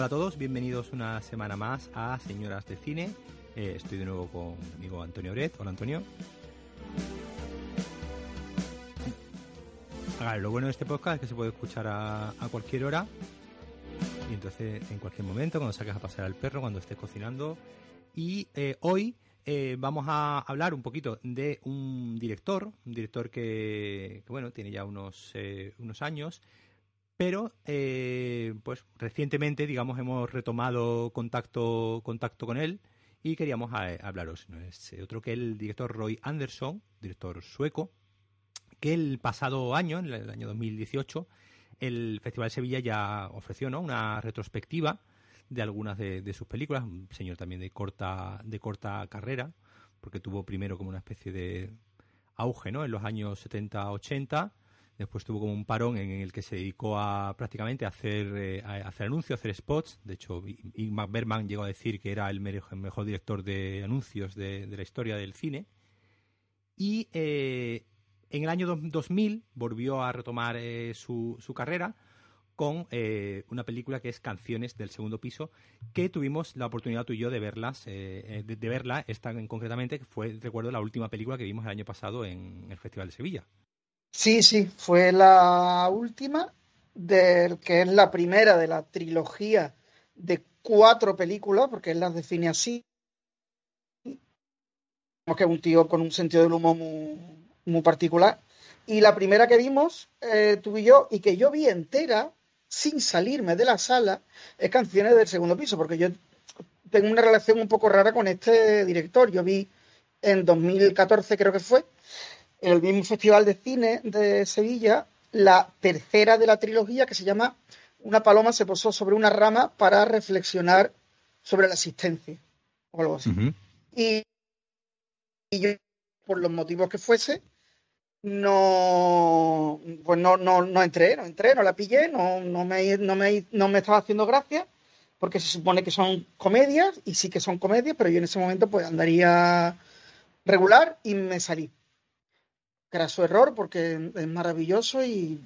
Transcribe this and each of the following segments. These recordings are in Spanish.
Hola a todos, bienvenidos una semana más a Señoras de Cine. Eh, estoy de nuevo con mi amigo Antonio Oret. Hola Antonio. Ah, lo bueno de este podcast es que se puede escuchar a, a cualquier hora y entonces en cualquier momento, cuando saques a pasar al perro, cuando estés cocinando. Y eh, hoy eh, vamos a hablar un poquito de un director, un director que, que bueno, tiene ya unos, eh, unos años, pero eh, pues recientemente, digamos, hemos retomado contacto, contacto con él y queríamos a- hablaros. No es otro que el director Roy Anderson, director sueco, que el pasado año, en el año 2018, el Festival de Sevilla ya ofreció ¿no? una retrospectiva de algunas de, de sus películas, un señor también de corta, de corta carrera, porque tuvo primero como una especie de auge ¿no? en los años 70-80, después tuvo como un parón en el que se dedicó a prácticamente eh, a hacer anuncios, a hacer spots, de hecho Ingmar Bergman llegó a decir que era el mejor director de anuncios de, de la historia del cine, y eh, en el año dos- 2000 volvió a retomar eh, su, carrera con una película que es Canciones del segundo piso, que tuvimos la oportunidad tú y yo de verlas, eh, de, verla, esta en- concretamente, fue, recuerdo, la última película que vimos el año pasado en el Festival de Sevilla. Sí, sí, fue la última, del que es la primera de la trilogía de cuatro películas, porque él las define así. Que es un tío con un sentido del humor muy, muy particular. Y la primera que vimos, eh, tú y yo, y que yo vi entera, sin salirme de la sala, es Canciones del Segundo Piso, porque yo tengo una relación un poco rara con este director. Yo vi en 2014, creo que fue, en el mismo Festival de Cine de Sevilla, la tercera de la trilogía que se llama Una paloma se posó sobre una rama para reflexionar sobre la existencia o algo así. Y, y yo, por los motivos que fuese, no, pues no, no, no entré, no entré, no la pillé, no, no, me, no, me, no me estaba haciendo gracia, porque se supone que son comedias, y sí que son comedias, pero yo en ese momento pues andaría regular y me salí. Graso error, porque es maravilloso y,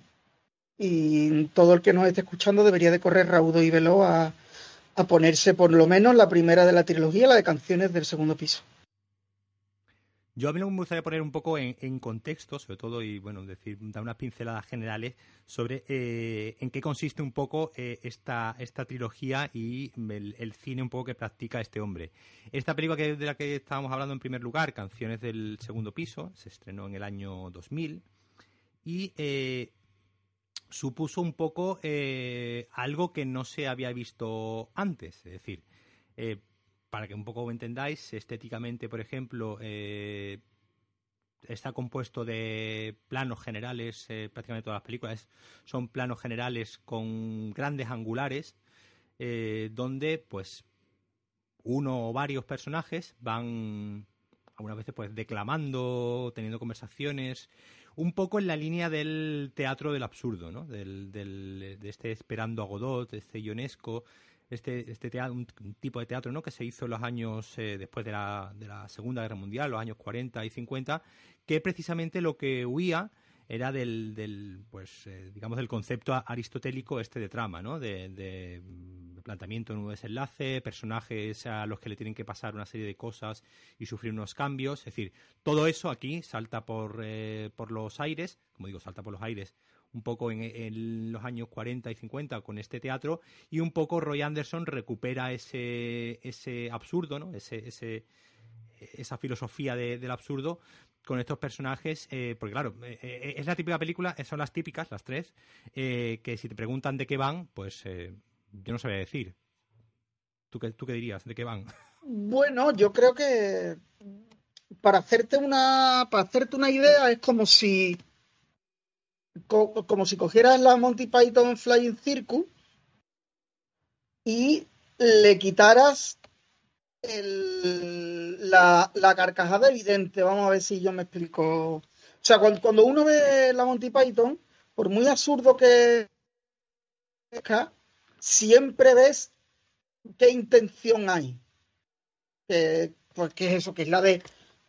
y todo el que nos esté escuchando debería de correr raudo y veloz a, a ponerse por lo menos la primera de la trilogía, la de canciones del segundo piso. Yo a mí me gustaría poner un poco en, contexto, sobre todo, y bueno, decir, dar unas pinceladas generales sobre eh, en qué consiste un poco eh, esta, esta trilogía y el, cine un poco que practica este hombre. Esta película que, de la que estábamos hablando en primer lugar, Canciones del Segundo Piso, se estrenó en el año 2000 y eh, supuso un poco algo que no se había visto antes, es decir, para que un poco entendáis, estéticamente, por ejemplo, eh, está compuesto de planos generales, eh, prácticamente todas las películas son planos generales con grandes angulares, eh, donde pues uno o varios personajes van algunas veces pues declamando, teniendo conversaciones, un poco en la línea del teatro del absurdo, ¿no? Del, del, de este Esperando a Godot, de este Ionesco, este, este teatro, un, tipo de teatro ¿no? que se hizo en los años eh, después de la, de la, Segunda Guerra Mundial, los años 40 y 50, que precisamente lo que huía era del, del pues eh, digamos del concepto aristotélico este de trama, ¿no? De, de, de planteamiento en un desenlace, personajes a los que le tienen que pasar una serie de cosas y sufrir unos cambios, es decir, todo eso aquí salta por, eh, por los aires, como digo, salta por los aires un poco en, los años 40 y 50 con este teatro y un poco Roy Anderson recupera ese, ese absurdo, ¿no? ese, esa filosofía de, del absurdo con estos personajes, eh, porque claro, eh, es la típica película, son las típicas, las tres, eh, que si te preguntan de qué van, pues yo no sabía decir. ¿Tú qué, ¿Tú qué dirías? ¿De qué van? Bueno, yo creo que para hacerte una, para hacerte una idea, es como si, como si cogieras la Monty Python Flying Circus y le quitaras la, carcajada evidente. Vamos a ver si yo me explico. O sea, cuando, uno ve la Monty Python, por muy absurdo que sea, siempre ves qué intención hay. pues, ¿qué es eso? Que es la de,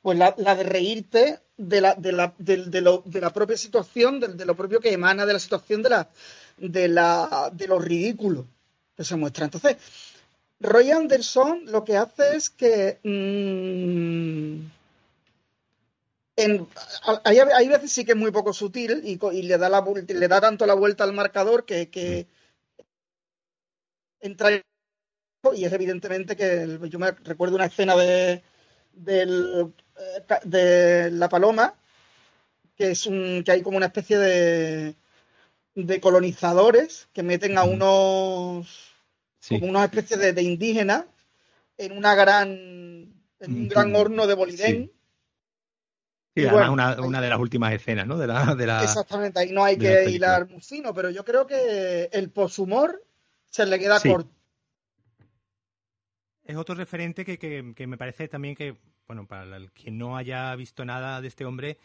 pues la, de reírte de la, de la, de, lo, de la propia situación, de, lo propio que emana de la situación de la, de la, de lo ridículo que se muestra. Entonces, Roy Anderson lo que hace es que mm, hay, veces sí que es muy poco sutil y, le, da la, le da tanto la vuelta al marcador que, entra y es evidentemente que yo me recuerdo una escena de, eh, de la paloma que es un que hay como una especie de de colonizadores que meten a unos como una especie de, indígenas en una gran en un gran horno de bolidén. Sí. una, de las últimas escenas, ¿no? De la, de la, exactamente, ahí no hay que hilar muy fino, pero yo creo que el poshumor se le queda corto. Es otro referente que, que, me parece también que, bueno, para el que no haya visto nada de este hombre,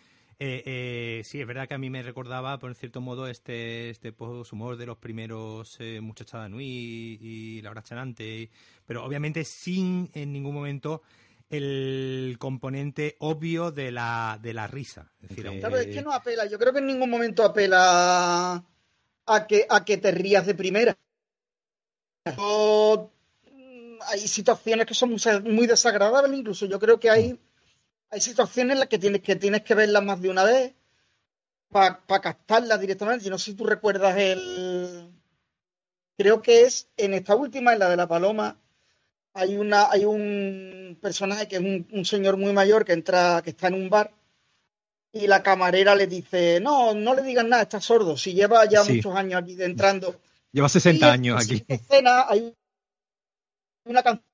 eh, eh, sí, es verdad que a mí me recordaba, por cierto modo, este, este humor de los primeros eh, Muchachada Nui y La Hora Chanante, pero obviamente sin en ningún momento el componente obvio de la, de la risa. Es decir, es que no apela, yo creo que en ningún momento apela a que, a que te rías de primera. Mm, hay situaciones que son muy desagradables, incluso yo creo que hay hay situaciones en las que tienes que, tienes que verlas más de una vez para captarlas directamente. Yo no sé si tú recuerdas el. Creo que es en esta última, en la de la paloma, hay una, hay un personaje que es un, señor muy mayor que entra, que está en un bar y la camarera le dice, no, no le digan nada, está sordo, si lleva ya muchos años aquí entrando. Lleva 60 años aquí. En escena hay una canción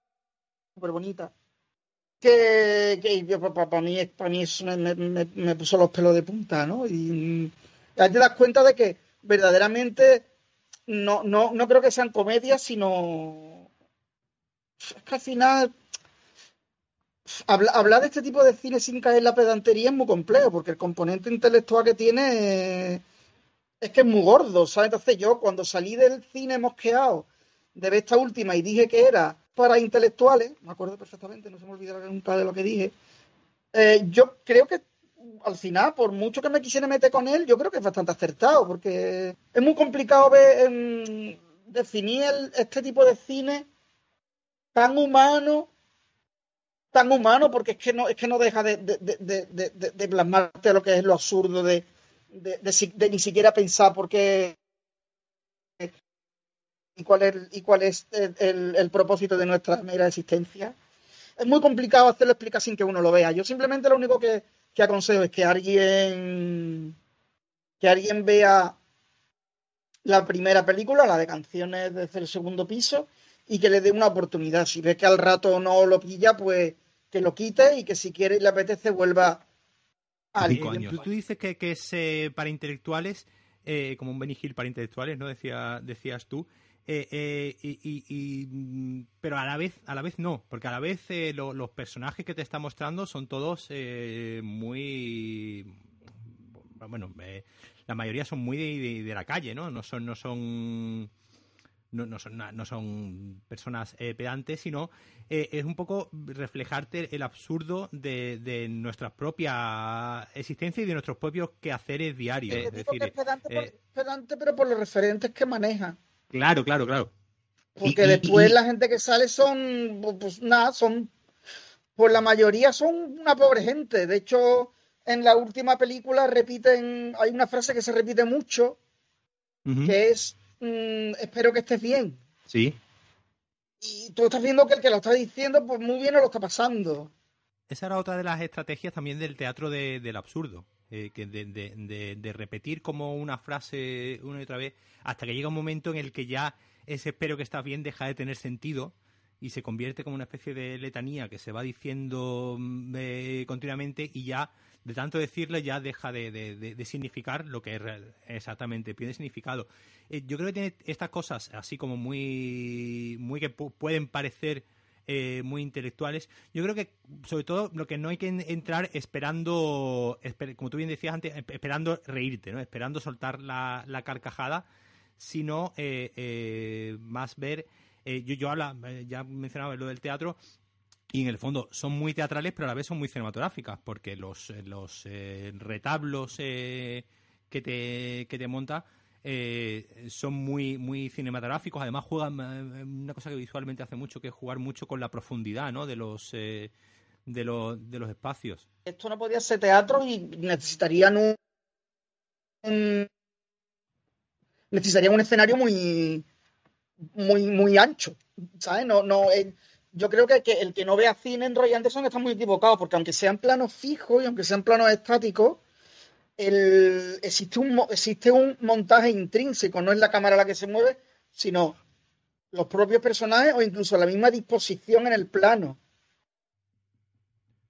súper bonita que, para mí, para mí eso me, puso los pelos de punta, ¿no? Y ahí te das cuenta de que verdaderamente no, no, no creo que sean comedias, sino es que al final hablar de este tipo de cine sin caer en la pedantería es muy complejo, porque el componente intelectual que tiene es que es muy gordo, ¿sabes? Entonces yo cuando salí del cine mosqueado de esta última y dije que era para intelectuales, me acuerdo perfectamente, no se me olvidará nunca de lo que dije, eh, yo creo que al final, por mucho que me quisiera meter con él, yo creo que es bastante acertado, porque es muy complicado ver, em, definir este tipo de cine tan humano, tan humano, porque es que no, es que no deja de, de, plasmarte lo que es lo absurdo de, ni siquiera pensar por qué y cuál es, y cuál es el, propósito de nuestra mera existencia. Es muy complicado hacerlo explicar sin que uno lo vea. Yo simplemente lo único que, aconsejo es que alguien que alguien vea la primera película, la de canciones desde el segundo piso, y que le dé una oportunidad. Si ve que al rato no lo pilla, pues que lo quite y que si quiere y le apetece vuelva a Tú, tú, dices que, es eh, para intelectuales, eh, como un Benny Hill para intelectuales, ¿no? Decía, decías tú. Eh, eh, y, mm, pero a la vez a la vez no porque a la vez eh, los personajes que te está mostrando son todos muy bueno la mayoría son muy de, la calle no no son no son no, son, no son personas pedantes, sino es un poco reflejarte el absurdo de, nuestra propia existencia y de nuestros propios quehaceres diarios. es decir, pedante, pero por los referentes que maneja. Claro, claro, claro. Porque después la gente que sale son, pues nada, son, pues la mayoría son una pobre gente. De hecho, en la última película repiten, hay una frase que se repite mucho, que es, mm, espero que estés bien. Sí. Y tú estás viendo que el que lo está diciendo, pues muy bien no lo está pasando. Esa era otra de las estrategias también del teatro del absurdo. Eh, que de, repetir como una frase una y otra vez hasta que llega un momento en el que ya ese espero que estás bien deja de tener sentido y se convierte como una especie de letanía que se va diciendo mm, eh, continuamente y ya de tanto decirle ya deja de, significar lo que exactamente pierde significado. Eh, yo creo que tiene estas cosas así como muy, muy que pueden parecer eh, muy intelectuales. Yo creo que, sobre todo, lo que no hay que entrar esperando, como tú bien decías antes, esperando reírte, ¿no? Esperando soltar la, carcajada, sino eh, más ver. yo, yo habla, ya mencionaba lo del teatro, y en el fondo son muy teatrales, pero a la vez son muy cinematográficas, porque los, eh, los eh, retablos eh, que, te, que te monta son muy, muy cinematográficos. Además, juegan una cosa que visualmente hace mucho, que es jugar mucho con la profundidad ¿no? de, los, de, los, de los espacios. Esto no podía ser teatro y necesitarían un, necesitarían un escenario muy, muy, muy ancho. ¿Sabes? No, no, yo creo que, el que no vea cine en Roy Anderson está muy equivocado, porque aunque sean planos fijos y aunque sean planos estáticos, existe, un, existe un montaje intrínseco, no es la cámara la que se mueve, sino los propios personajes o incluso la misma disposición en el plano.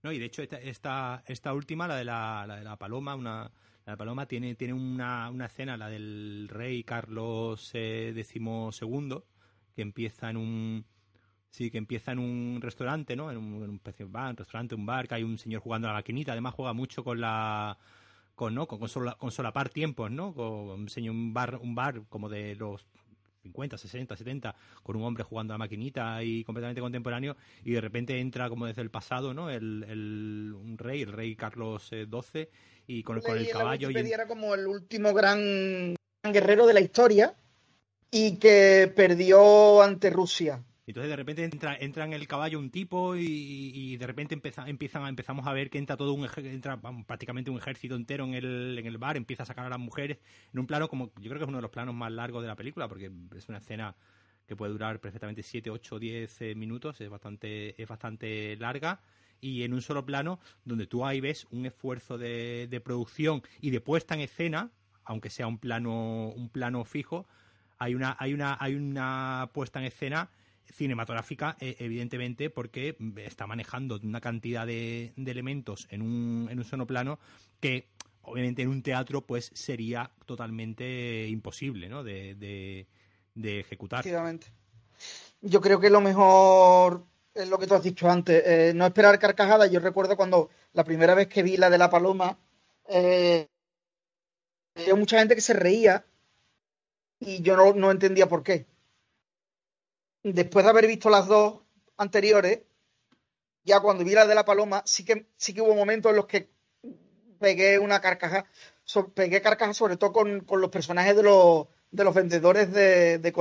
No, y de hecho esta, esta, última, la de la, de la paloma, una, la paloma tiene, tiene una, una, escena, la del rey Carlos XII, eh, que empieza en un, Sí, que empieza en un restaurante, ¿no? En un restaurante, un bar, que hay un señor jugando a la maquinita. Además juega mucho con la... Con, ¿no? con, con, solapar tiempos, ¿no? Con un, bar, un bar como de los 50, 60, 70, con un hombre jugando a la maquinita y completamente contemporáneo, y de repente entra como desde el pasado, ¿no? El, el un rey, el rey Carlos XII, eh, y con, con el caballo. Y era como el último gran guerrero de la historia y que perdió ante Rusia. Entonces de repente entra, entra en el caballo un tipo y, de repente empieza, empiezan, empezamos a ver que entra todo un entra prácticamente un ejército entero en el, en el bar, empieza a sacar a las mujeres en un plano como yo creo que es uno de los planos más largos de la película porque es una escena que puede durar perfectamente 7, 8, 10 minutos, es bastante, es bastante larga y en un solo plano donde tú ahí ves un esfuerzo de, de producción y de puesta en escena, aunque sea un plano, un plano fijo, hay una, hay una, hay una puesta en escena cinematográfica, eh, evidentemente, porque está manejando una cantidad de, elementos en un, en un solo plano que obviamente en un teatro pues sería totalmente imposible ¿no? de, de, ejecutar. Yo creo que lo mejor es lo que tú has dicho antes, eh, no esperar carcajadas. Yo recuerdo cuando la primera vez que vi la de la paloma, eh, había mucha gente que se reía y yo no, no entendía por qué después de haber visto las dos anteriores, ya cuando vi la de la paloma, sí que, sí que hubo momentos en los que pegué una carcaja, pegué carcaja sobre todo con, los personajes de los, de los vendedores de, de,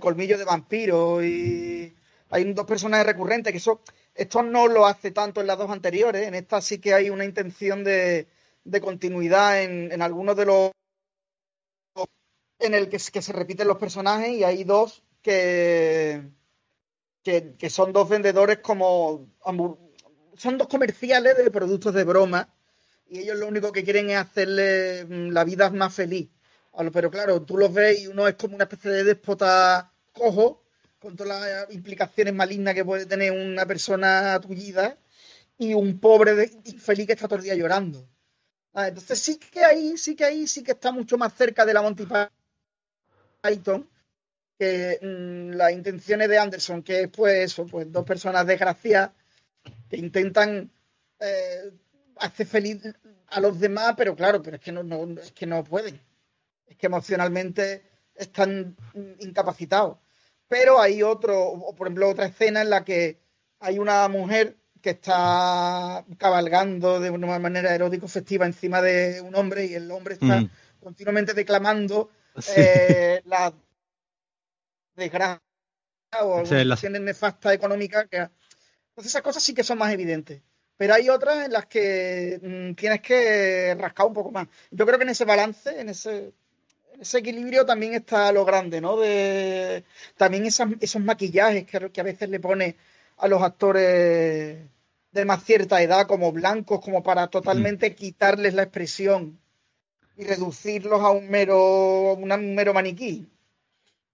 colmillos de vampiros y hay dos personajes recurrentes que eso, esto no lo hace tanto en las dos anteriores, en esta sí que hay una intención de, de continuidad en, en algunos de los en el que, que se repiten los personajes y hay dos que, que, son dos vendedores como son dos comerciales de productos de broma y ellos lo único que quieren es hacerle mm, la vida más feliz. Pero claro, tú los ves y uno es como una especie de déspota cojo con todas las implicaciones malignas que puede tener una persona tullida y un pobre infeliz que está todo el día llorando. Ah, entonces sí que ahí, sí que ahí, sí que está mucho más cerca de la Monty Python que mm, las intenciones de Anderson, que es pues eso, pues dos personas desgraciadas que intentan eh, hacer feliz a los demás, pero claro, pero es que no, es que no pueden. Es que emocionalmente están incapacitados. Pero hay otro, por ejemplo, otra escena en la que hay una mujer que está cabalgando de una manera erótico festiva encima de un hombre y el hombre está mm. continuamente declamando eh, las desgracia o situaciones nefastas económicas. Que... Entonces esas cosas sí que son más evidentes. Pero hay otras en las que mm, tienes que rascar un poco más. Yo creo que en ese balance, en ese, ese equilibrio también está lo grande, ¿no? De, también esos maquillajes que, que a veces le pone a los actores de más cierta edad como blancos, como para totalmente mm. quitarles la expresión y reducirlos a un mero, un mero maniquí.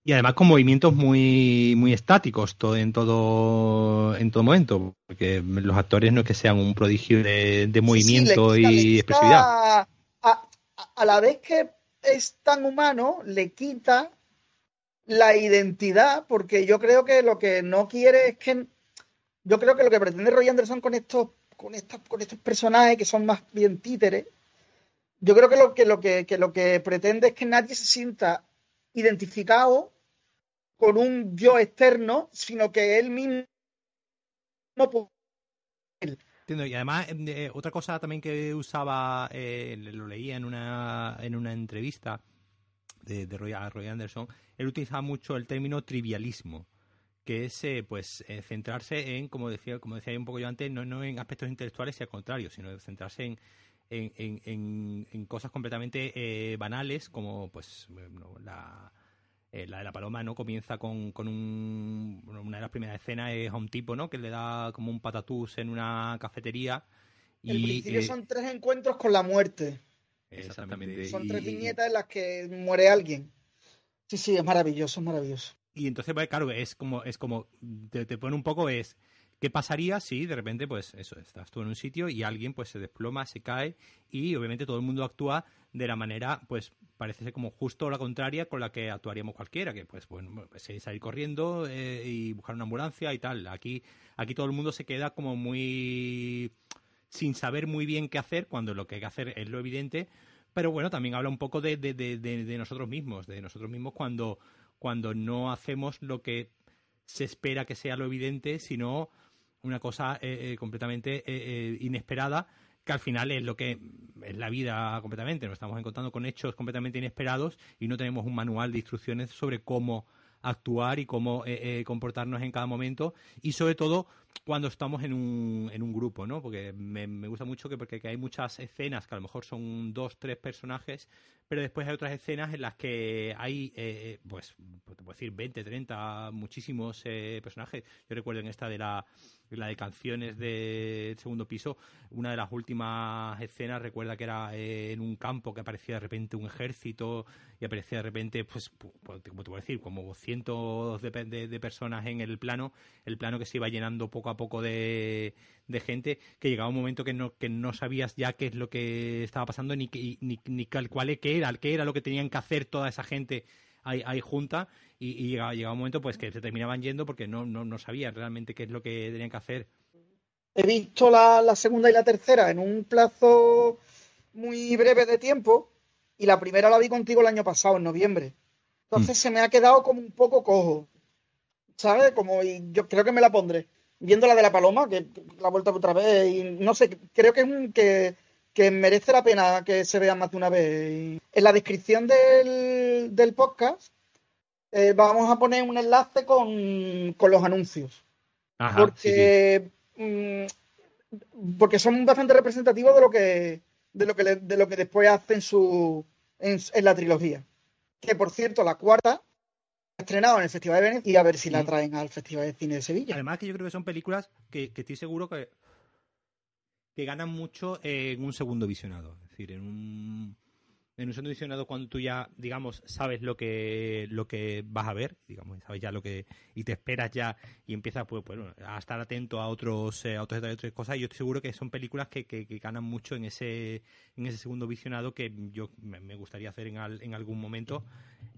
Y además con movimientos muy, muy estáticos todo, en todo en todo momento, porque los actores no es que sean un prodigio de, movimiento y expresividad. A, la vez que es tan humano, le quita la identidad, porque yo creo que lo que no quiere es que. Yo creo que lo que pretende Roy Anderson con estos, con estos, con estos personajes que son más bien títeres, yo creo que lo que, lo que, que lo que pretende es que nadie se sienta identificado con un yo externo, sino que él mismo no puede. Y además, em, eh, otra cosa también que usaba, eh, lo leía en una, en una entrevista de, Roy, Anderson, él utilizaba mucho el término trivialismo, que es eh, pues centrarse en, como decía, como decía un poco yo antes, no, no en aspectos intelectuales y al contrario, sino centrarse en, en, en, en cosas completamente banales, como pues la eh, la de la paloma no comienza con, con un, una de las primeras escenas es a un tipo no que le da como un patatús en una cafetería y el principio eh, son tres encuentros con la muerte. Exactamente. Son tres viñetas en las que muere alguien. Sí sí es maravilloso es maravilloso. Y entonces pues, claro es como es como te, te pone un poco es ¿Qué pasaría si de repente, pues eso, estás tú en un sitio y alguien pues se desploma, se cae y obviamente todo el mundo actúa de la manera, pues parece ser como justo la contraria con la que actuaríamos cualquiera, que pues bueno, pues, salir corriendo eh, y buscar una ambulancia y tal. Aquí, aquí todo el mundo se queda como muy sin saber muy bien qué hacer cuando lo que hay que hacer es lo evidente, pero bueno, también habla un poco de, de, de, de nosotros mismos, de nosotros mismos cuando, cuando no hacemos lo que se espera que sea lo evidente, sino una cosa eh, eh, completamente inesperada que al final es lo que es la vida completamente. Nos estamos encontrando con hechos completamente inesperados y no tenemos un manual de instrucciones sobre cómo actuar y cómo comportarnos en cada momento y sobre todo cuando estamos en un, en un grupo, ¿no? Porque me, gusta mucho que porque hay muchas escenas que a lo mejor son dos, tres personajes, pero después hay otras escenas en las que hay, eh, pues, te puedo decir, 20, 30, muchísimos eh, personajes. Yo recuerdo en esta de la, la de canciones del segundo piso, una de las últimas escenas recuerda que era eh, en un campo que aparecía de repente un ejército y aparecía de repente, pues, como te puedo decir, como cientos de, de personas en el plano, el plano que se iba llenando poco a poco de, gente que llegaba un momento que no, que no sabías ya qué es lo que estaba pasando ni, ni, ni cuál qué era, qué era lo que tenían que hacer toda esa gente ahí, junta y, llegaba, un momento pues que se terminaban yendo porque no, no, no sabían realmente qué es lo que tenían que hacer. He visto la, la segunda y la tercera en un plazo muy breve de tiempo y la primera la vi contigo el año pasado, en noviembre. Entonces mm. se me ha quedado como un poco cojo. ¿Sabes? Como y yo creo que me la pondré viendo la de la paloma, que la vuelta otra vez, y no sé, creo que es un que, merece la pena que se vea más de una vez. en la descripción del, del podcast eh, vamos a poner un enlace con, los anuncios. porque, mm, porque son bastante representativos de lo que de lo que, de lo que después hacen su, en la trilogía. Que por cierto, la cuarta estrenado en el Festival de Venecia y a ver si la traen al Festival de Cine de Sevilla. Además que yo creo que son películas que, que estoy seguro que, que ganan mucho en un segundo visionado. Es decir, en un en un segundo visionado cuando tú ya, digamos, sabes lo que lo que vas a ver, digamos, sabes ya lo que y te esperas ya y empiezas pues, bueno, a estar atento a otros eh, a otros otras cosas. Y yo estoy seguro que son películas que, que, ganan mucho en ese en ese segundo visionado que yo me, gustaría hacer en, en algún momento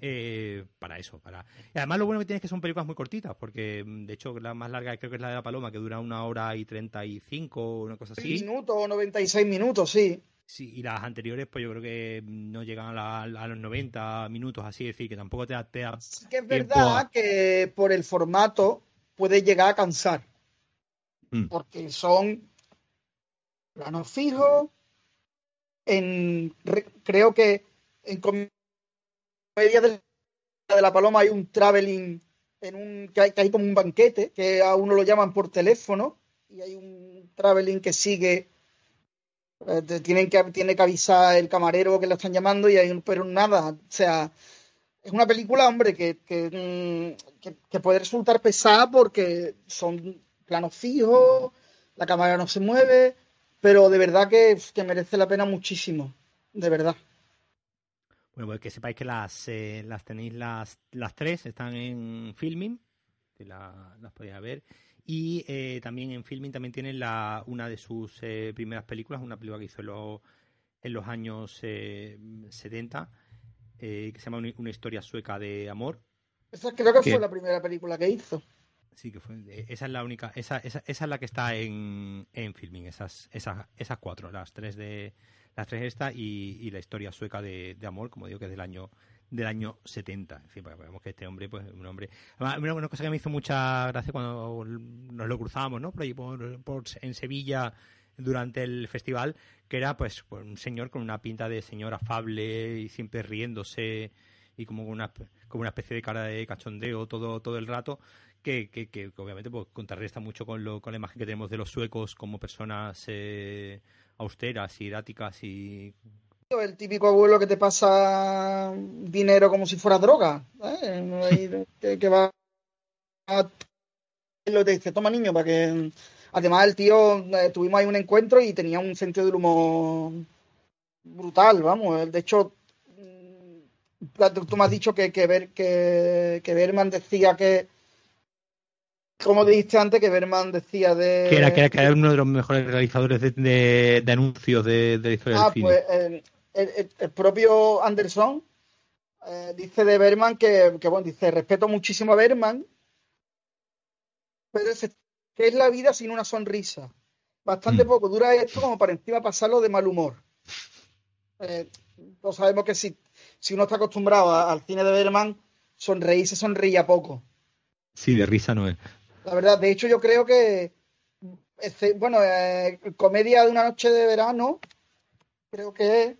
eh, para eso, para y además lo bueno que tiene es que son películas muy cortitas, porque de hecho la más larga creo que es la de la Paloma que dura una hora y treinta y cinco, una cosa así. minutos o 96 minutos, sí. Sí, y las anteriores, pues yo creo que no llegan a, los 90 minutos, así decir, que tampoco te da. Sí que es verdad que por el formato puede llegar a cansar. Mm. Porque son planos fijos. En, creo que en comedia de, de la paloma hay un traveling en un que hay, que hay, como un banquete que a uno lo llaman por teléfono y hay un traveling que sigue eh, tienen que, tiene que avisar el camarero que lo están llamando y hay un, pero nada, o sea, es una película, hombre, que, que, mm, puede resultar pesada porque son planos fijos, la cámara no se mueve, pero de verdad que, merece la pena muchísimo, de verdad. Bueno, pues que sepáis que las, eh, las tenéis las, las tres, están en filming, que las podéis ver. Y eh, también en filming también tienen la, una de sus eh, primeras películas, una película que hizo en, en los años 70, que se llama una, historia sueca de amor. Esa creo que, fue la primera película que hizo. Sí, que fue. Esa es la única. Esa, esa, esa es la que está en, en filming, esas, esas, esas cuatro, las tres de, las tres esta y, la historia sueca de, amor, como digo, que es del año del año 70. En fin, vemos que este hombre, pues, un hombre... una, cosa que me hizo mucha gracia cuando nos lo cruzamos, ¿no? Por ahí, por, en Sevilla, durante el festival, que era, pues, pues, un señor con una pinta de señor afable y siempre riéndose y como una, como una especie de cara de cachondeo todo, todo el rato, que, que, que obviamente pues, contrarresta mucho con, lo, con la imagen que tenemos de los suecos como personas eh, austeras y eráticas y el típico abuelo que te pasa dinero como si fuera droga, ¿eh? que, va a... lo te dice, toma niño, para que... Además el tío, eh, tuvimos ahí un encuentro y tenía un sentido del humor brutal, vamos. De hecho, mm, tú me has dicho que, que, ver, que, que Berman decía que, como dijiste antes, que Berman decía de. Que era, que era, uno de los mejores realizadores de, de, anuncios de, de, la historia ah, del pues, cine. El, el, propio Anderson eh, dice de Berman que, que, bueno, dice: respeto muchísimo a Berman, pero es, que es la vida sin una sonrisa. Bastante mm. poco. Dura esto como para encima pasarlo de mal humor. Eh, todos sabemos que si, si uno está acostumbrado al cine de Berman, sonreírse sonríe poco. Sí, de risa no es. La verdad, de hecho yo creo que, este, bueno, eh, comedia de una noche de verano, creo que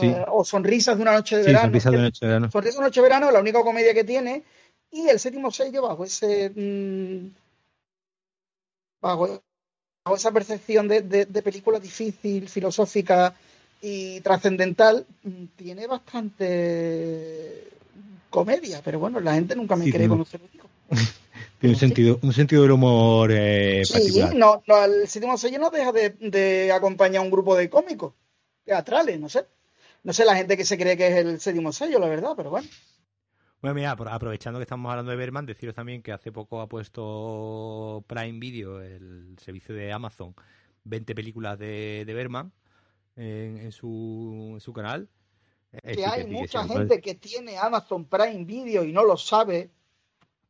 eh, o Sonrisas de una noche de verano. Sonrisas de una noche de verano. Sonrisas de una noche de verano, la única comedia que tiene, y el séptimo sello bajo ese... Mm, bajo, esa percepción de, de, película difícil, filosófica y trascendental, mm, tiene bastante comedia, pero bueno, la gente nunca me quiere conocer. Tiene un sentido, un sentido del humor eh, sí, No, no, el séptimo sello no deja de, acompañar a un grupo de cómicos teatrales, no sé. No sé la gente que se cree que es el séptimo sello, la verdad, pero bueno. Bueno, mira, aprovechando que estamos hablando de Berman, deciros también que hace poco ha puesto Prime Video, el servicio de Amazon, 20 películas de, de Berman en, su, en su canal. Que hay mucha gente que tiene Amazon Prime Video y no lo sabe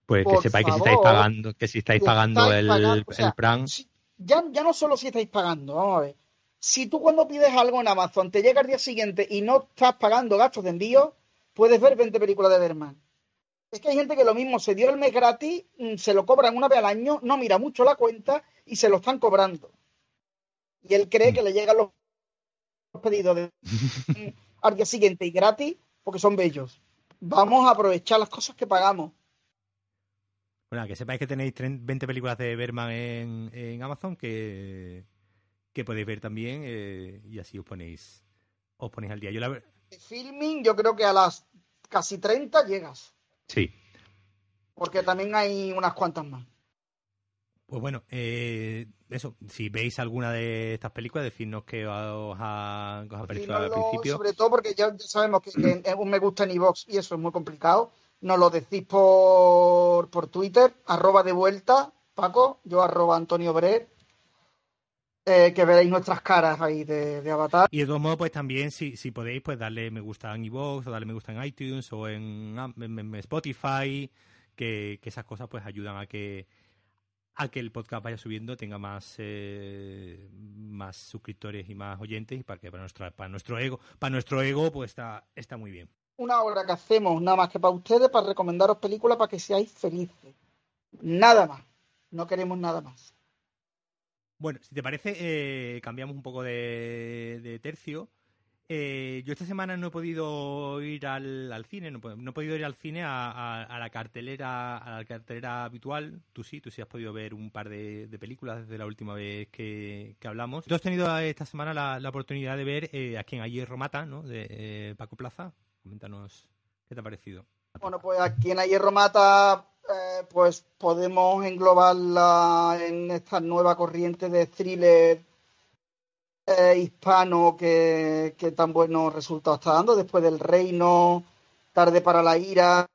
pues que sepáis que si estáis pagando, que si estáis pagando el, plan. ya, ya no solo si estáis pagando, vamos a ver. Si tú cuando pides algo en Amazon te llega al día siguiente y no estás pagando gastos de envío, puedes ver 20 películas de Berman. Es que hay gente que lo mismo se dio el mes gratis, mm, se lo cobran una vez al año, no mira mucho la cuenta y se lo están cobrando. Y él cree que le llegan los pedidos de, al día siguiente y gratis porque son bellos. Vamos a aprovechar las cosas que pagamos. Bueno, que sepáis que tenéis 20 películas de Berman en, Amazon que, que podéis ver también eh, y así os ponéis os ponéis al día. Yo la... Filming, yo creo que a las casi 30 llegas. Sí. Porque también hay unas cuantas más. Pues bueno, eh, eso, si veis alguna de estas películas, decidnos que os ha, os ha parecido al principio. Sobre todo porque ya, sabemos que, que un me gusta en iVox y eso es muy complicado nos lo decís por, por Twitter, arroba de vuelta, Paco, yo arroba Antonio Brer, eh, que veréis nuestras caras ahí de, avatar. Y de todos modos, pues también, si, si podéis, pues darle me gusta en iVoox, o darle me gusta en iTunes, o en, Spotify, que, esas cosas pues ayudan a que a que el podcast vaya subiendo, tenga más eh, más suscriptores y más oyentes, y para que para nuestra, para nuestro ego, para nuestro ego, pues está, está muy bien una hora que hacemos nada más que para ustedes, para recomendaros películas para que seáis felices. Nada más. No queremos nada más. Bueno, si te parece, eh, cambiamos un poco de, tercio. Eh, yo esta semana no he podido ir al, cine, no, he podido ir al cine a, la cartelera a la cartelera habitual. Tú sí, tú sí has podido ver un par de, películas desde la última vez que, hablamos. Tú has tenido esta semana la, oportunidad de ver eh, a quien ayer Romata, ¿no? De Paco Plaza. Coméntanos qué te ha parecido. Bueno, pues aquí en Hierro Mata, eh, pues podemos englobarla en esta nueva corriente de thriller eh, hispano que, tan buenos resultados está dando, después del reino, tarde para la ira,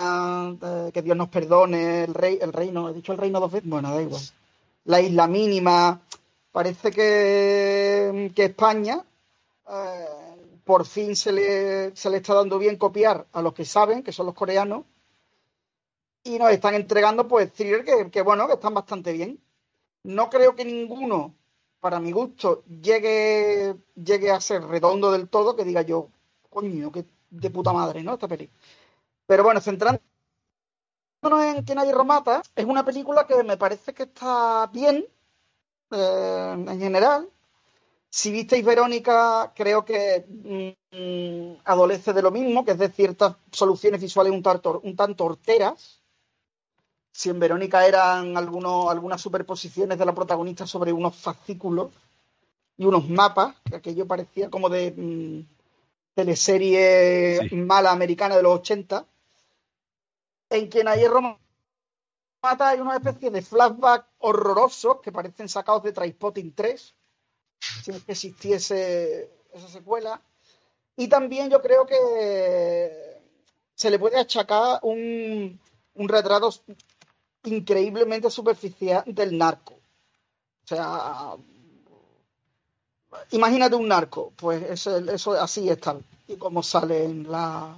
eh, que Dios nos perdone, el rey, el reino, he dicho el reino dos veces, bueno, da igual. La isla mínima, parece que, que España eh, por fin se le, se le está dando bien copiar a los que saben, que son los coreanos, y nos están entregando pues thrillers que, que, bueno, que están bastante bien. No creo que ninguno, para mi gusto, llegue, llegue a ser redondo del todo, que diga yo, coño, que de puta madre, ¿no? Esta peli. Pero bueno, centrándonos en Que nadie romata, es una película que me parece que está bien, eh, en general. Si visteis Verónica, creo que mm, adolece de lo mismo, que es de ciertas soluciones visuales un tanto, un tanto horteras si en Verónica eran algunos, algunas superposiciones de la protagonista sobre unos fascículos y unos mapas, que aquello parecía como de mm, teleserie mala americana de los 80, en quien hay Mata hay una especie de flashback horrorosos que parecen sacados de Trainspotting 3, si es que existiese esa secuela. Y también yo creo que se le puede achacar un, un retrato increíblemente superficial del narco. O sea, imagínate un narco, pues eso, eso así está. Y como sale en la,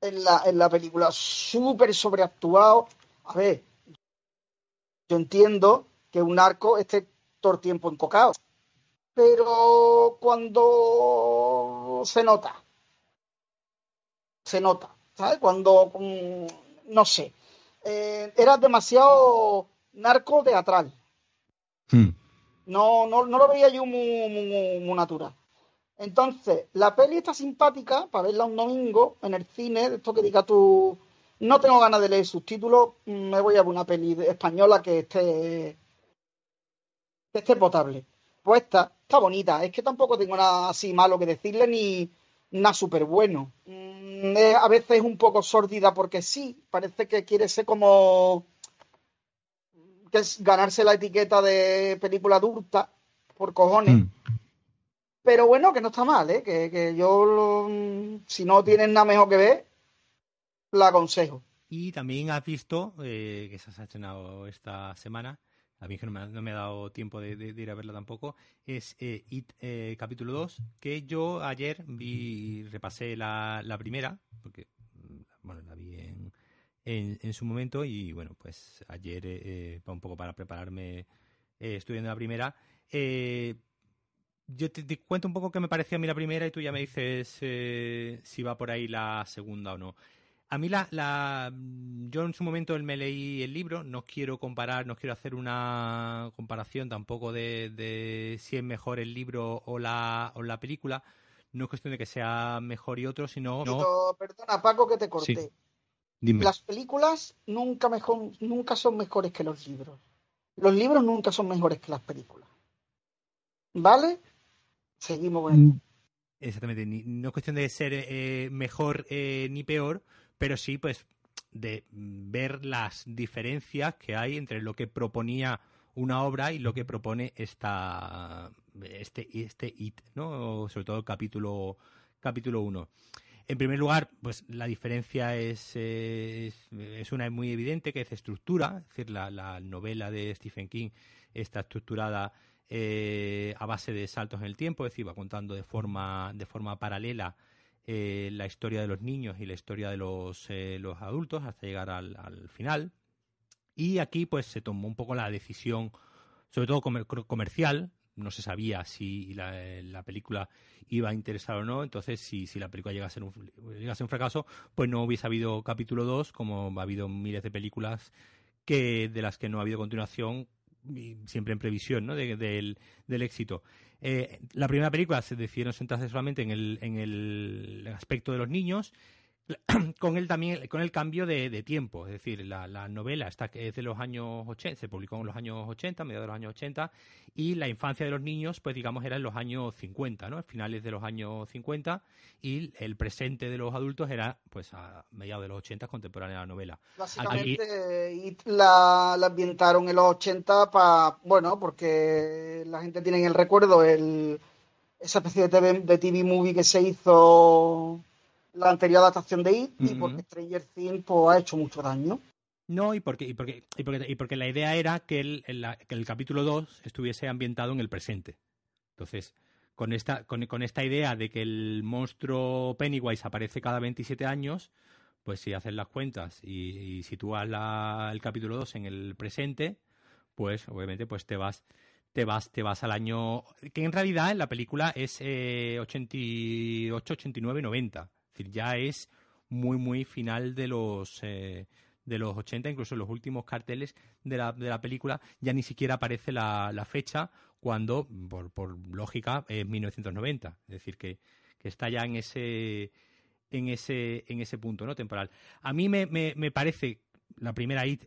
en la, en la película, súper sobreactuado. A ver, yo entiendo que un narco esté todo el tiempo encocado, pero cuando se nota, se nota, ¿sabes? Cuando, mm, no sé, eh, era demasiado narco teatral. Hmm. No, no, no, lo veía yo muy, muy, natural. Entonces, la peli está simpática para verla un domingo en el cine, de esto que diga tú, no tengo ganas de leer subtítulos, me voy a ver una peli española que esté, que esté potable. Pues esta está bonita, es que tampoco tengo nada así malo que decirle ni nada súper bueno. Mm, a veces es un poco sórdida porque sí, parece que quiere ser como que es ganarse la etiqueta de película adulta por cojones. Mm. Pero bueno, que no está mal, ¿eh? que, yo, si no tienes nada mejor que ver, la aconsejo. Y también has visto, eh, que se ha estrenado esta semana, a mí que no me, ha, dado tiempo de, ir a verla tampoco, es eh, It eh, capítulo 2, que yo ayer vi, repasé la, primera, porque mm, bueno, la vi en, en, su momento y bueno, pues ayer, eh, un poco para prepararme, estudiando la primera, yo te, te, cuento un poco qué me pareció a mí la primera y tú ya me dices si va por ahí la segunda o no. A mí la, la, yo en su momento me leí el libro, no quiero comparar, no quiero hacer una comparación tampoco de, si es mejor el libro o la, o la película. No es cuestión de que sea mejor y otro, sino... No... Perdona, Paco, que te corté. Las películas nunca, mejor, nunca son mejores que los libros. Los libros nunca son mejores que las películas. ¿Vale? Seguimos con mm, Exactamente. no es cuestión de ser eh, mejor eh, ni peor, pero sí, pues, de ver las diferencias que hay entre lo que proponía una obra y lo que propone esta este este it, ¿no? Sobre todo el capítulo capítulo 1. En primer lugar, pues la diferencia es, es, una muy evidente que es estructura, es decir, la, la novela de Stephen King está estructurada eh, a base de saltos en el tiempo, es decir, va contando de forma de forma paralela eh, la historia de los niños y la historia de los, eh, los adultos hasta llegar al, al, final. Y aquí pues se tomó un poco la decisión, sobre todo comercial, no se sabía si la, la, película iba a interesar o no, entonces si, si la película llegase a, ser un, llegase a ser un fracaso, pues no hubiese habido capítulo 2, como ha habido miles de películas que de las que no ha habido continuación, siempre en previsión ¿no? del, del éxito. Eh, la primera película se decidieron centrarse solamente en el, en el aspecto de los niños. con el también con el cambio de, tiempo, es decir, la, novela está es de los años 80, se publicó en los años 80, mediados de los años 80 y la infancia de los niños, pues digamos era en los años 50, ¿no? Finales de los años 50 y el presente de los adultos era pues a mediados de los 80 contemporánea a la novela. Básicamente la, ambientaron en los 80 para bueno, porque la gente tiene en el recuerdo el esa especie de TV, de TV movie que se hizo la anterior adaptación de It y porque Stranger Things pues, ha hecho mucho daño. No, y porque, y porque, y porque, y porque la idea era que el, que el capítulo 2 estuviese ambientado en el presente. Entonces, con esta, con, con, esta idea de que el monstruo Pennywise aparece cada 27 años, pues si haces las cuentas y, y sitúas la, el capítulo 2 en el presente, pues obviamente pues te vas te vas, te vas al año que en realidad en la película es eh, 88, 89, 90. Es decir, ya es muy, muy final de los, eh, de los 80, incluso en los últimos carteles de la, de la película ya ni siquiera aparece la, la fecha cuando, por, por, lógica, es 1990. Es decir, que, que está ya en ese, en ese, en ese punto ¿no? temporal. A mí me, me, me parece la primera IT,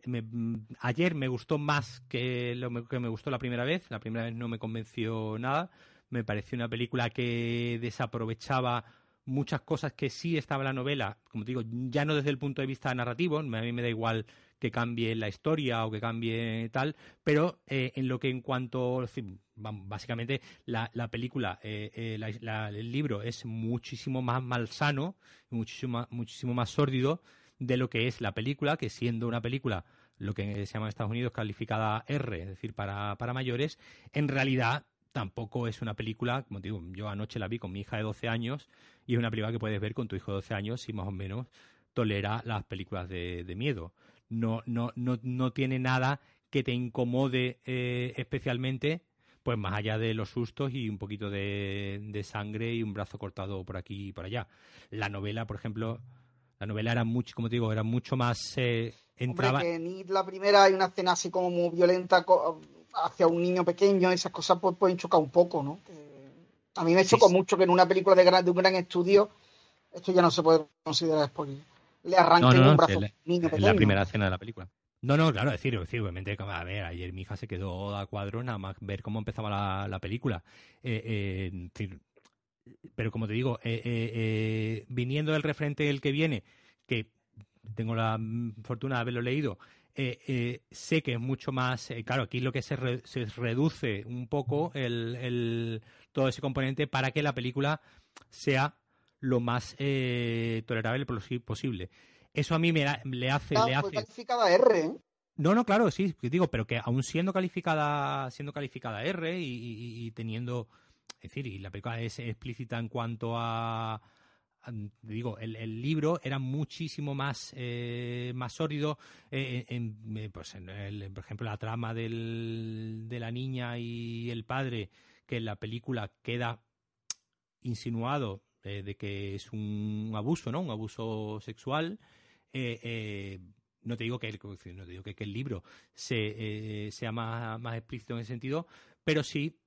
ayer me gustó más que lo que me gustó la primera vez. La primera vez no me convenció nada. Me pareció una película que desaprovechaba muchas cosas que sí estaba en la novela, como te digo, ya no desde el punto de vista narrativo, a mí me da igual que cambie la historia o que cambie tal, pero eh, en lo que en cuanto, básicamente la, la película, eh, eh, el libro es muchísimo más malsano, muchísimo, muchísimo más sórdido de lo que es la película, que siendo una película lo que se llama en Estados Unidos calificada R, es decir, para, para mayores, en realidad tampoco es una película, como te digo, yo anoche la vi con mi hija de 12 años y es una película que puedes ver con tu hijo de 12 años y más o menos tolera las películas de, miedo. No, no, no, no tiene nada que te incomode eh, especialmente, pues más allá de los sustos y un poquito de, sangre y un brazo cortado por aquí y por allá. La novela, por ejemplo, la novela era mucho, como te digo, era mucho más... Eh, entraba... que en la primera hay una escena así como muy violenta hacia un niño pequeño, esas cosas pues, pueden chocar un poco, ¿no? a mí me chocó mucho que en una película de, de un gran estudio esto ya no se puede considerar spoiler. Le arranquen un brazo a niño pequeño. la primera escena de la película. No, no, claro, decir, decir, obviamente, a ver, ayer mi hija se quedó a cuadro nada más ver cómo empezaba la, película. Eh, eh, pero como te digo, eh, viniendo del referente el que viene, que tengo la fortuna de haberlo leído, eh, eh, sé que es mucho más, eh, claro, aquí lo que se, se reduce un poco el, todo ese componente para que la película sea lo más tolerable posible. Eso a mí me, le hace... le hace... calificada R, No, no, claro, sí, digo, pero que aún siendo calificada, siendo calificada R y, y teniendo, es decir, y la película es explícita en cuanto a, digo, el, el, libro era muchísimo más, eh, más sólido. Eh, en, eh, pues en el, por ejemplo, la trama del, de la niña y el padre, que en la película queda insinuado de que es un abuso, ¿no? Un abuso sexual. no te digo que el, no te digo que, que el libro se, sea más, más explícito en ese sentido, pero sí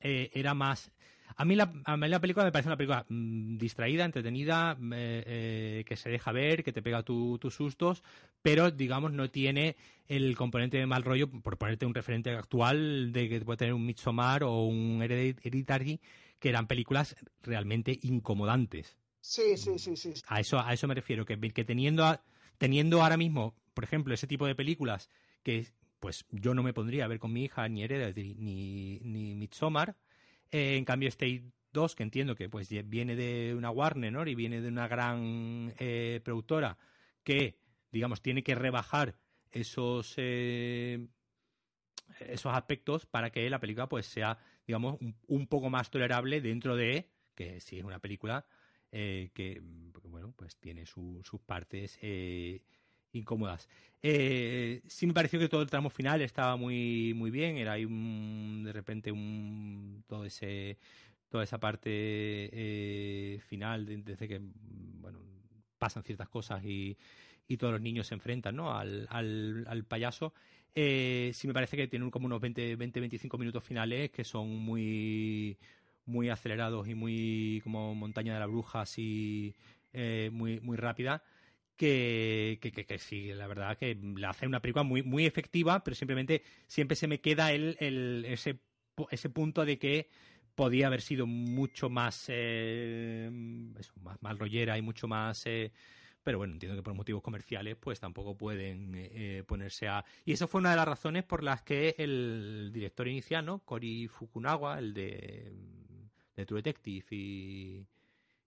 era más a mí, la, a mí la película me parece una película mm, distraída, entretenida, eh, eh, que se deja ver, que te pega tus sustos, pero digamos no tiene el componente de mal rollo, por ponerte un referente actual de que puede tener un Midsommar o un Hereditary, que eran películas realmente incomodantes. Sí, sí, sí, sí. A eso, a eso me refiero, que, que teniendo, teniendo ahora mismo, por ejemplo, ese tipo de películas que pues yo no me pondría a ver con mi hija ni Hereditary ni, ni Midsommar, eh, en cambio, State 2, que entiendo que pues viene de una Warner y viene de una gran eh, productora que, digamos, tiene que rebajar esos, eh, esos aspectos para que la película pues sea, digamos, un, poco más tolerable dentro de que si es una película que, bueno, pues tiene sus partes incómodas. Eh, sí me pareció que todo el tramo final estaba muy muy bien, era ahí de repente un todo ese toda esa parte eh, final desde que bueno pasan ciertas cosas y, y todos los niños se enfrentan ¿no? al, al, al payaso. Eh, sí me parece que tiene como unos 20-25 minutos finales que son muy muy acelerados y muy como montaña de la bruja así muy, muy rápida. Que, que, que, sí, la verdad que le hace una película muy, muy efectiva, pero simplemente siempre se me queda el, el, ese, ese punto de que podía haber sido mucho más, eh, más, más rollera y mucho más eh, pero bueno, entiendo que por motivos comerciales pues tampoco pueden eh, ponerse a... Y esa fue una de las razones por las que el director inicial, ¿no? Cory Fukunaga, el de, de True Detective y,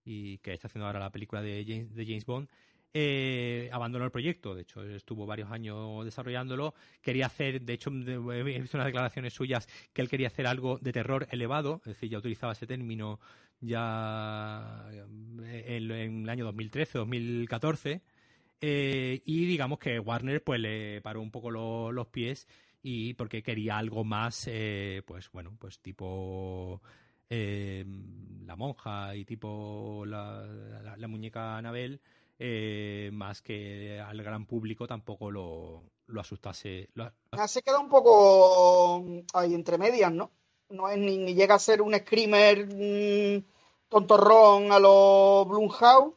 y que está haciendo ahora la película de James, de James Bond, eh, abandonó el proyecto. De hecho, estuvo varios años desarrollándolo. Quería hacer, de hecho, he visto unas declaraciones suyas que él quería hacer algo de terror elevado, es decir, ya utilizaba ese término ya en, el año 2013-2014. Eh, y digamos que Warner pues le paró un poco los pies y porque quería algo más, eh, pues bueno, pues tipo eh, la monja y tipo la muñeca Anabel eh, más que al gran público tampoco lo, lo asustase. Se queda un poco mm, ahí entre medias, ¿no? No es ni, llega a ser un screamer mm, tontorrón a los Blumhouse,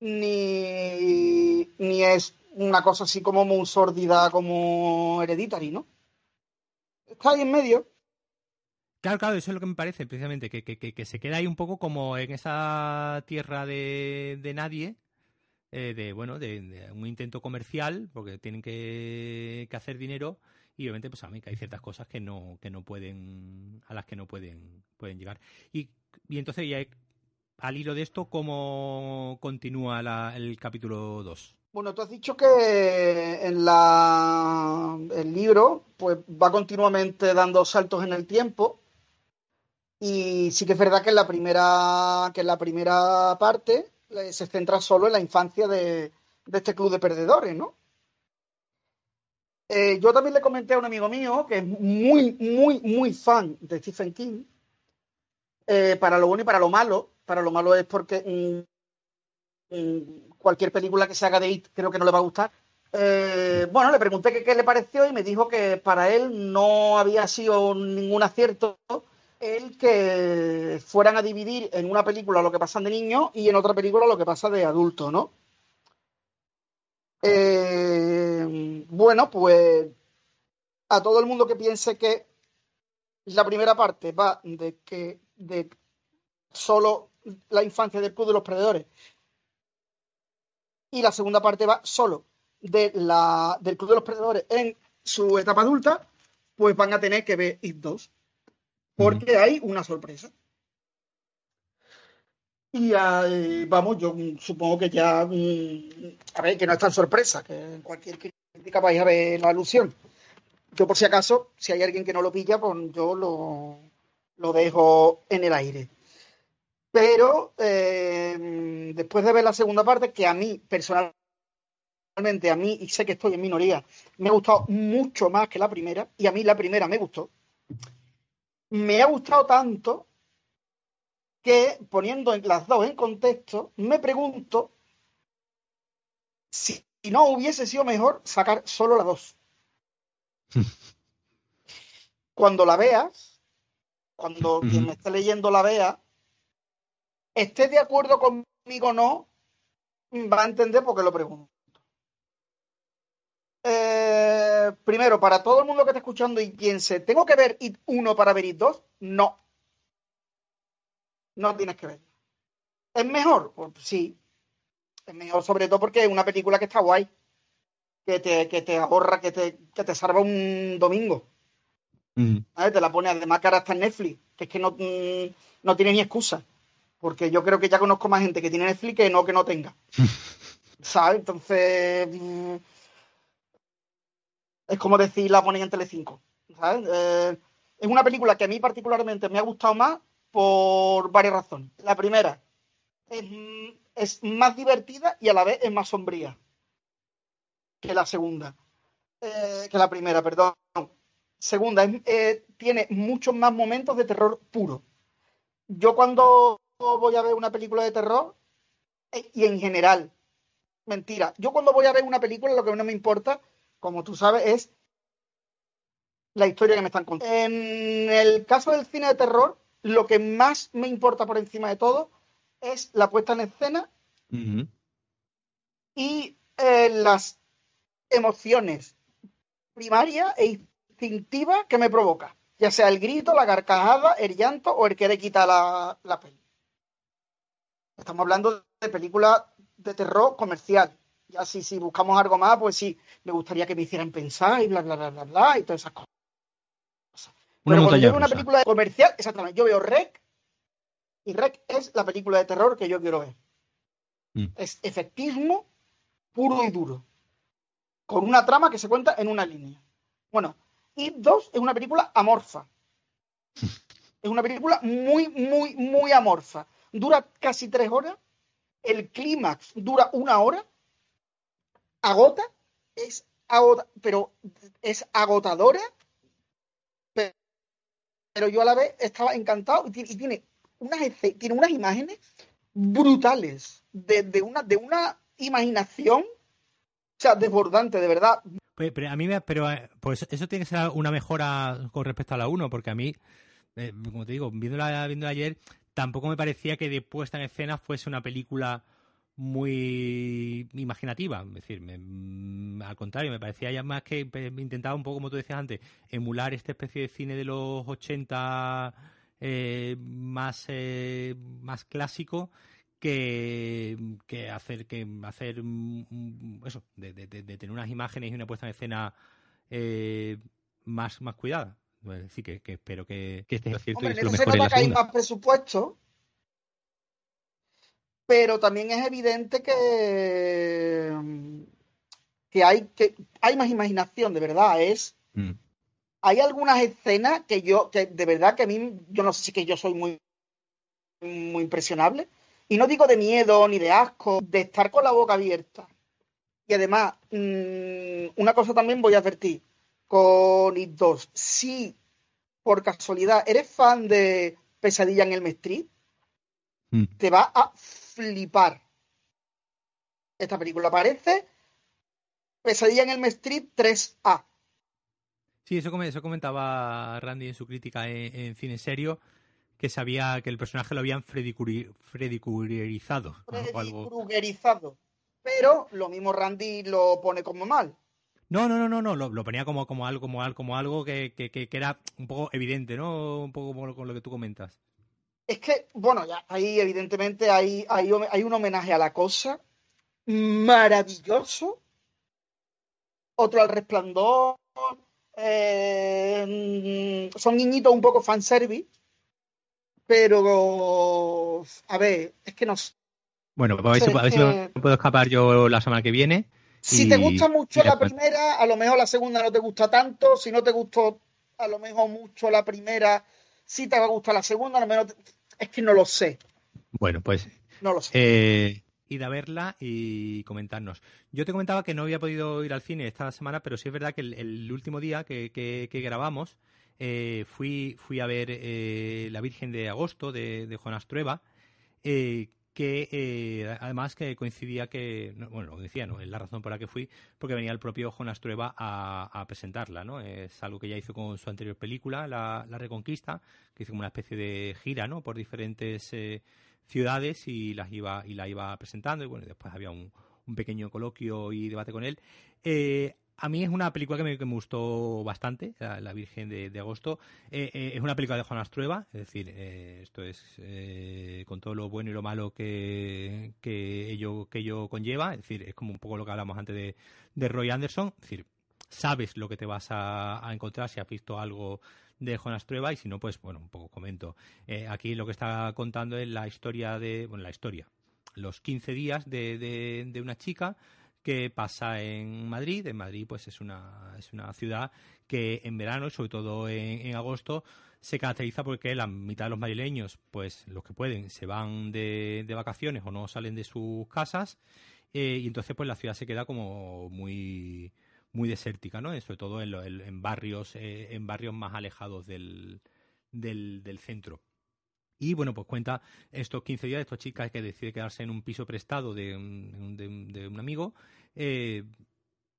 ni, ni es una cosa así como muy sórdida como Hereditary, ¿no? Está ahí en medio. Claro, claro, eso es lo que me parece, precisamente, que, que, que se queda ahí un poco como en esa tierra de, de nadie, eh, de, bueno, de, un intento comercial, porque tienen que, que, hacer dinero, y obviamente, pues mí que hay ciertas cosas que no, que no pueden, a las que no pueden, pueden llegar. Y, y entonces, ya al hilo de esto, ¿cómo continúa la, el capítulo 2? Bueno, tú has dicho que en la, el libro pues va continuamente dando saltos en el tiempo y sí que es verdad que en la primera, que en la primera parte se centra solo en la infancia de, este club de perdedores, ¿no? Eh, yo también le comenté a un amigo mío que es muy, muy, muy fan de Stephen King, eh, para lo bueno y para lo malo. Para lo malo es porque mm, mm, cualquier película que se haga de It creo que no le va a gustar. Eh, bueno, le pregunté qué le pareció y me dijo que para él no había sido ningún acierto el que fueran a dividir en una película lo que pasa de niño y en otra película lo que pasa de adulto, ¿no? Eh, bueno, pues a todo el mundo que piense que la primera parte va de que de solo la infancia del club de los predadores y la segunda parte va solo de la, del club de los predadores en su etapa adulta, pues van a tener que ver It 2 porque hay una sorpresa. Y vamos, yo supongo que ya, mm, a ver, que no es tan sorpresa, que en cualquier crítica vais a ver la alusión. Yo por si acaso, si hay alguien que no lo pilla, pues yo lo, lo dejo en el aire. Pero eh, después de ver la segunda parte, que a mí personalmente, a mí, y sé que estoy en minoría, me ha gustado mucho más que la primera, y a mí la primera me gustó me ha gustado tanto que poniendo las dos en contexto, me pregunto si no hubiese sido mejor sacar solo la dos. cuando la veas, cuando quien me esté leyendo la vea, esté de acuerdo conmigo o no, va a entender por qué lo pregunto. Eh, primero, para todo el mundo que está escuchando y piense, ¿tengo que ver IT 1 para ver IT 2? No. No tienes que ver. ¿Es mejor? Pues sí. Es mejor sobre todo porque es una película que está guay. Que te, que te ahorra, que te, que te salva un domingo. Te la pone además cara hasta en Netflix. Que es que no, mm, no tiene ni excusa. Porque yo creo que ya conozco más gente que tiene Netflix que no que no tenga. ¿Sabes? Entonces mm, es como decir la ponen en Telecinco. ¿sabes? Eh, es una película que a mí particularmente me ha gustado más por varias razones. La primera, es, más divertida y a la vez es más sombría que la segunda. Eh, que la primera, perdón. Segunda, eh, tiene muchos más momentos de terror puro. Yo cuando voy a ver una película de terror, y en general, mentira, yo cuando voy a ver una película lo que no me importa como tú sabes, es la historia que me están contando. En el caso del cine de terror, lo que más me importa por encima de todo es la puesta en escena y eh, las emociones primarias e instintivas que me provoca, ya sea el grito, la carcajada, el llanto o el querer quitar la, la peli. Estamos hablando de películas de terror comercial. Ya si, si buscamos algo más, pues sí, me gustaría que me hicieran pensar y bla, bla, bla, bla, bla, y todas esas cosas. Pero cuando yo veo una película comercial, exactamente, yo veo Rec y Rec es la película de terror que yo quiero ver. Mm. Es efectismo puro y duro. Con una trama que se cuenta en una línea. Bueno, y dos es una película amorfa. es una película muy, muy, muy amorfa. Dura casi tres horas. El clímax dura una hora. Agota. Es agota, pero es agotadora. Pero, yo a la vez estaba encantado y tiene, unas, tiene unas imágenes brutales de, una, de una imaginación, o sea, desbordante, de verdad. Pero a mí pero eh, pues eso tiene que ser una mejora con respecto a la 1, porque a mí, eh, como te digo, viéndola, viéndola ayer, tampoco me parecía que de puesta en escena fuese una película muy imaginativa. Es decir, mm, al contrario, me parecía ya más que intentaba un poco, como tú decías antes, emular esta especie de cine de los 80 eh, más, más clásico que, hacer que hacer eso de, tener unas imágenes y una puesta en escena eh, más más cuidada es decir que, espero que, que esté cierto Hombre, y lo mejor en que hay más presupuesto pero también es evidente que que hay que hay más imaginación de verdad es mm. hay algunas escenas que yo que de verdad que a mí yo no sé si que yo soy muy muy impresionable y no digo de miedo ni de asco, de estar con la boca abierta. Y además, mm, una cosa también voy a advertir con It 2. Si por casualidad eres fan de Pesadilla en el Street, mm. te va a flipar. Esta película aparece Pesadilla en el Street 3A. Sí, eso, comentaba Randy en su crítica en Cine Serio que sabía que el personaje lo habían Freddy, Kruegerizado. Freddy Pero lo mismo Randy lo pone como mal. No, no, no, no, no, lo, ponía como, como algo, como, como algo que, que, era un poco evidente, ¿no? Un poco como con lo que tú comentas. Es que, bueno, ya ahí evidentemente hay, hay, hay un homenaje a la cosa maravilloso. Otro al resplandor. Eh, son niñitos un poco fanservice pero a ver, es que no Bueno, pues a ver, si, puedo escapar yo la semana que viene. Si te gusta mucho la primera, a lo mejor la segunda no te gusta tanto. Si no te gustó a lo mejor mucho la primera, si te va a gustar la segunda, a lo mejor es que no lo sé. Bueno, pues no lo sé. Eh, ir a verla y comentarnos. Yo te comentaba que no había podido ir al cine esta semana, pero sí es verdad que el, último día que, que grabamos eh, fui, fui a ver eh, La Virgen de Agosto de, de Jonas Trueba, eh, que además que coincidía que, bueno, lo decía, ¿no? Es la razón por la que fui, porque venía el propio Jonas Trueba a, presentarla, ¿no? Es algo que ya hizo con su anterior película, La, Reconquista, que hizo como una especie de gira, ¿no? Por diferentes ciudades y las iba y la iba presentando y bueno, después había un, un pequeño coloquio y debate con él. Eh, a mí es una película que me, gustó bastante, La, Virgen de, Agosto. Eh, eh, es una película de Juan Astrueva, es decir, eh, esto es con todo lo bueno y lo malo que, que, ello, que ello conlleva. Es decir, es como un poco lo que hablamos antes de, de Roy Anderson. Es decir, sabes lo que te vas a, encontrar si has visto algo de Jonas Trueba y si no, pues bueno, un poco comento. aquí lo que está contando es la historia de, bueno, la historia, los 15 días de, de, de una chica que pasa en Madrid. En Madrid, pues es una, es una ciudad que en verano, sobre todo en, agosto, se caracteriza porque la mitad de los madrileños, pues los que pueden, se van de, vacaciones o no salen de sus casas. Eh, y entonces, pues la ciudad se queda como muy muy desértica, ¿no? Sobre todo en, barrios eh, en barrios más alejados del, del centro. Y bueno, pues cuenta estos 15 días de esta chica que decide quedarse en un piso prestado de, un amigo. Eh,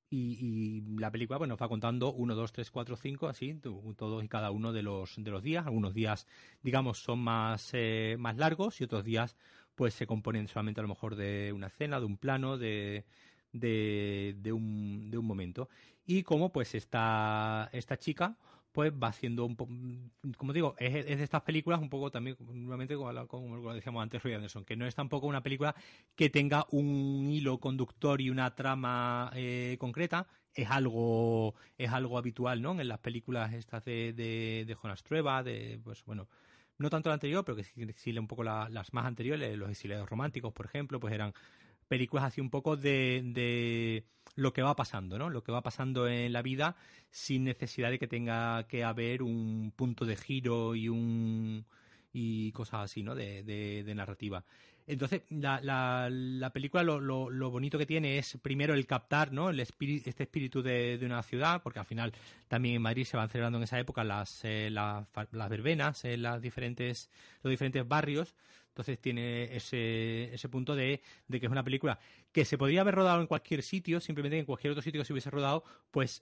y, la película pues, nos va contando 1, 2, 3, 4, 5, así, todos y cada uno de los, de los días. Algunos días, digamos, son más, eh, más largos y otros días pues se componen solamente a lo mejor de una escena, de un plano, de, de, de, un, de un momento. Y como pues esta, esta chica pues va haciendo un poco, como digo, es, de estas películas un poco también, nuevamente como, como, lo decíamos antes Roy Anderson, que no es tampoco una película que tenga un hilo conductor y una trama eh, concreta, es algo, es algo habitual, ¿no? En las películas estas de, de, de Jonas Trueba, de, pues bueno, no tanto la anterior, pero que sí, un poco las más anteriores, los exiliados románticos, por ejemplo, pues eran películas así un poco de, de lo que va pasando, ¿no? Lo que va pasando en la vida sin necesidad de que tenga que haber un punto de giro y un y cosas así, ¿no? De, de, narrativa. Entonces, la, la, la película lo, lo, lo, bonito que tiene es primero el captar, ¿no? El espíritu, este espíritu de, de, una ciudad, porque al final también en Madrid se van celebrando en esa época las, eh, las, las verbenas en las diferentes, los diferentes barrios. Entonces tiene ese, ese punto de, de, que es una película que se podría haber rodado en cualquier sitio, simplemente en cualquier otro sitio que se hubiese rodado, pues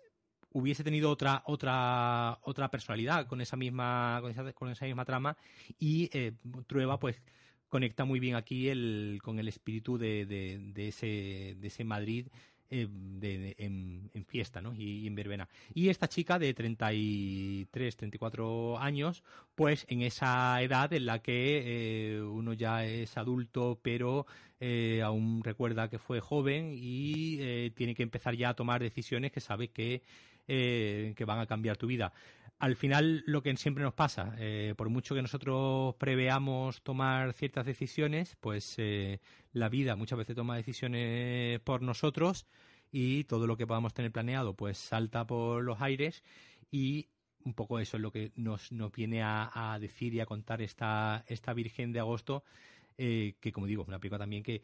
hubiese tenido otra otra otra personalidad con esa misma con esa, con esa misma trama y eh, Trueba pues conecta muy bien aquí el, con el espíritu de, de, de ese de ese Madrid eh, de, en, fiesta ¿no? y, en verbena. Y esta chica de 33, 34 años, pues en esa edad en la que eh, uno ya es adulto, pero eh, aún recuerda que fue joven y tiene que empezar ya a tomar decisiones que sabe que, que van a cambiar tu vida al final lo que siempre nos pasa, eh, por mucho que nosotros preveamos tomar ciertas decisiones, pues eh, la vida muchas veces toma decisiones por nosotros y todo lo que podamos tener planeado pues salta por los aires y un poco eso es lo que nos, nos viene a, decir y a contar esta Virgen de Agosto eh, que como digo, es una película también que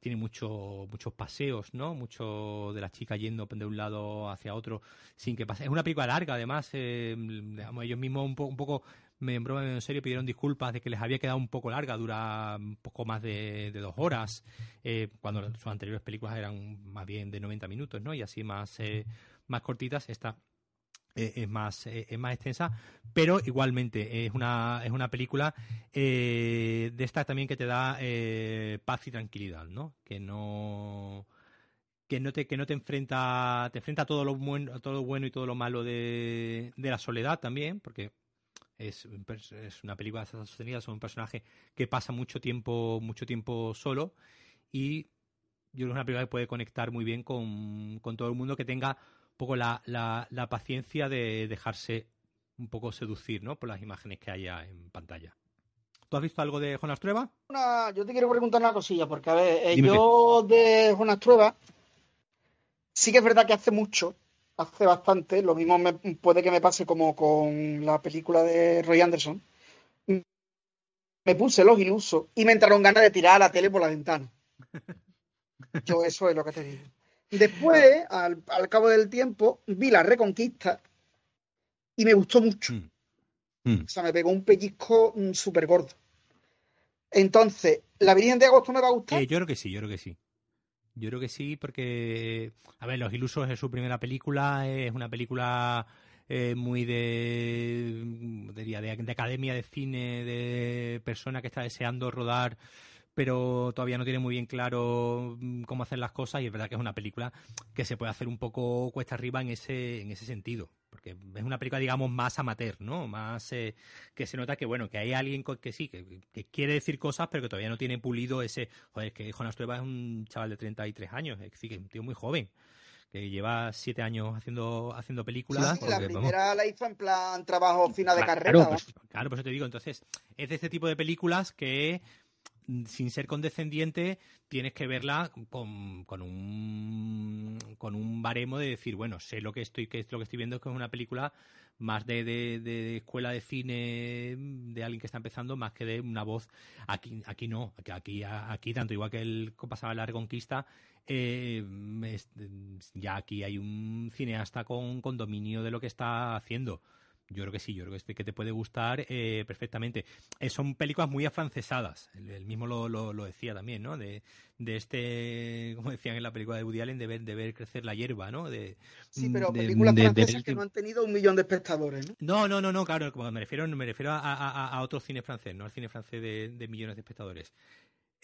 tiene mucho, muchos paseos, ¿no? Mucho de la chica yendo de un lado hacia otro sin que pase. Es una película larga, además, eh, ellos mismos un, un poco, me, en broma, en serio, pidieron disculpas de que les había quedado un poco larga, dura un poco más de, dos horas, eh, cuando sus anteriores películas eran más bien de 90 minutos, ¿no? Y así más, más cortitas. Esta es más eh, es más extensa pero igualmente es una es una película eh, de estas también que te da paz y tranquilidad no que no que no te que no te enfrenta te enfrenta a todo lo bueno todo lo bueno y todo lo malo de, de la soledad también porque es, es una película sostenida sobre un personaje que pasa mucho tiempo mucho tiempo solo y yo creo que es una película que puede conectar muy bien con, con todo el mundo que tenga poco la, la, la paciencia de dejarse un poco seducir ¿no? por las imágenes que haya en pantalla. ¿Tú has visto algo de Jonas Trueba? Una, yo te quiero preguntar una cosilla, porque a ver, eh, yo de Jonas Trueba sí que es verdad que hace mucho, hace bastante, lo mismo me, puede que me pase como con la película de Roy Anderson, me puse los ilusos y me entraron ganas de tirar a la tele por la ventana. Yo eso es lo que te digo. Después, al, al, cabo del tiempo, vi la Reconquista y me gustó mucho. Mm. Mm. O sea, me pegó un pellizco mm, súper gordo. Entonces, ¿La Virgen de Agosto me va a gustar? Eh, yo creo que sí, yo creo que sí. Yo creo que sí, porque, a ver, Los Ilusos es su primera película, es una película eh, muy de, diría, de, de academia de cine, de persona que está deseando rodar pero todavía no tiene muy bien claro mm, cómo hacer las cosas y es verdad que es una película que se puede hacer un poco cuesta arriba en ese, en ese sentido. Porque es una película, digamos, más amateur, ¿no? Más eh, que se nota que, bueno, que hay alguien que sí, que, que, quiere decir cosas, pero que todavía no tiene pulido ese... Joder, que Jonas Trueba es un chaval de 33 años, es decir, que es un tío muy joven que lleva siete años haciendo haciendo películas. Sí, la primera vamos. la hizo en plan trabajo final de claro, carrera. Pues, claro, por eso te digo. Entonces, es de este tipo de películas que sin ser condescendiente, tienes que verla con, con, un con un baremo de decir, bueno, sé lo que estoy, que es lo que estoy viendo, que es una película más de, de, de, escuela de cine de alguien que está empezando, más que de una voz. Aquí, aquí no, aquí, aquí tanto igual que el pasaba la Reconquista, eh, es, ya aquí hay un cineasta con, con dominio de lo que está haciendo. Yo creo que sí, yo creo que, que te puede gustar eh, perfectamente. Eh, son películas muy afrancesadas, el, el mismo lo, lo, lo, decía también, ¿no? De, de, este, como decían en la película de Woody Allen, de ver, de ver crecer la hierba, ¿no? De, sí, pero películas de, francesas que no han tenido un millón de espectadores, ¿no? No, no, no, no claro, me refiero, me refiero a, a, a otro cine francés, no al cine francés de millones de espectadores.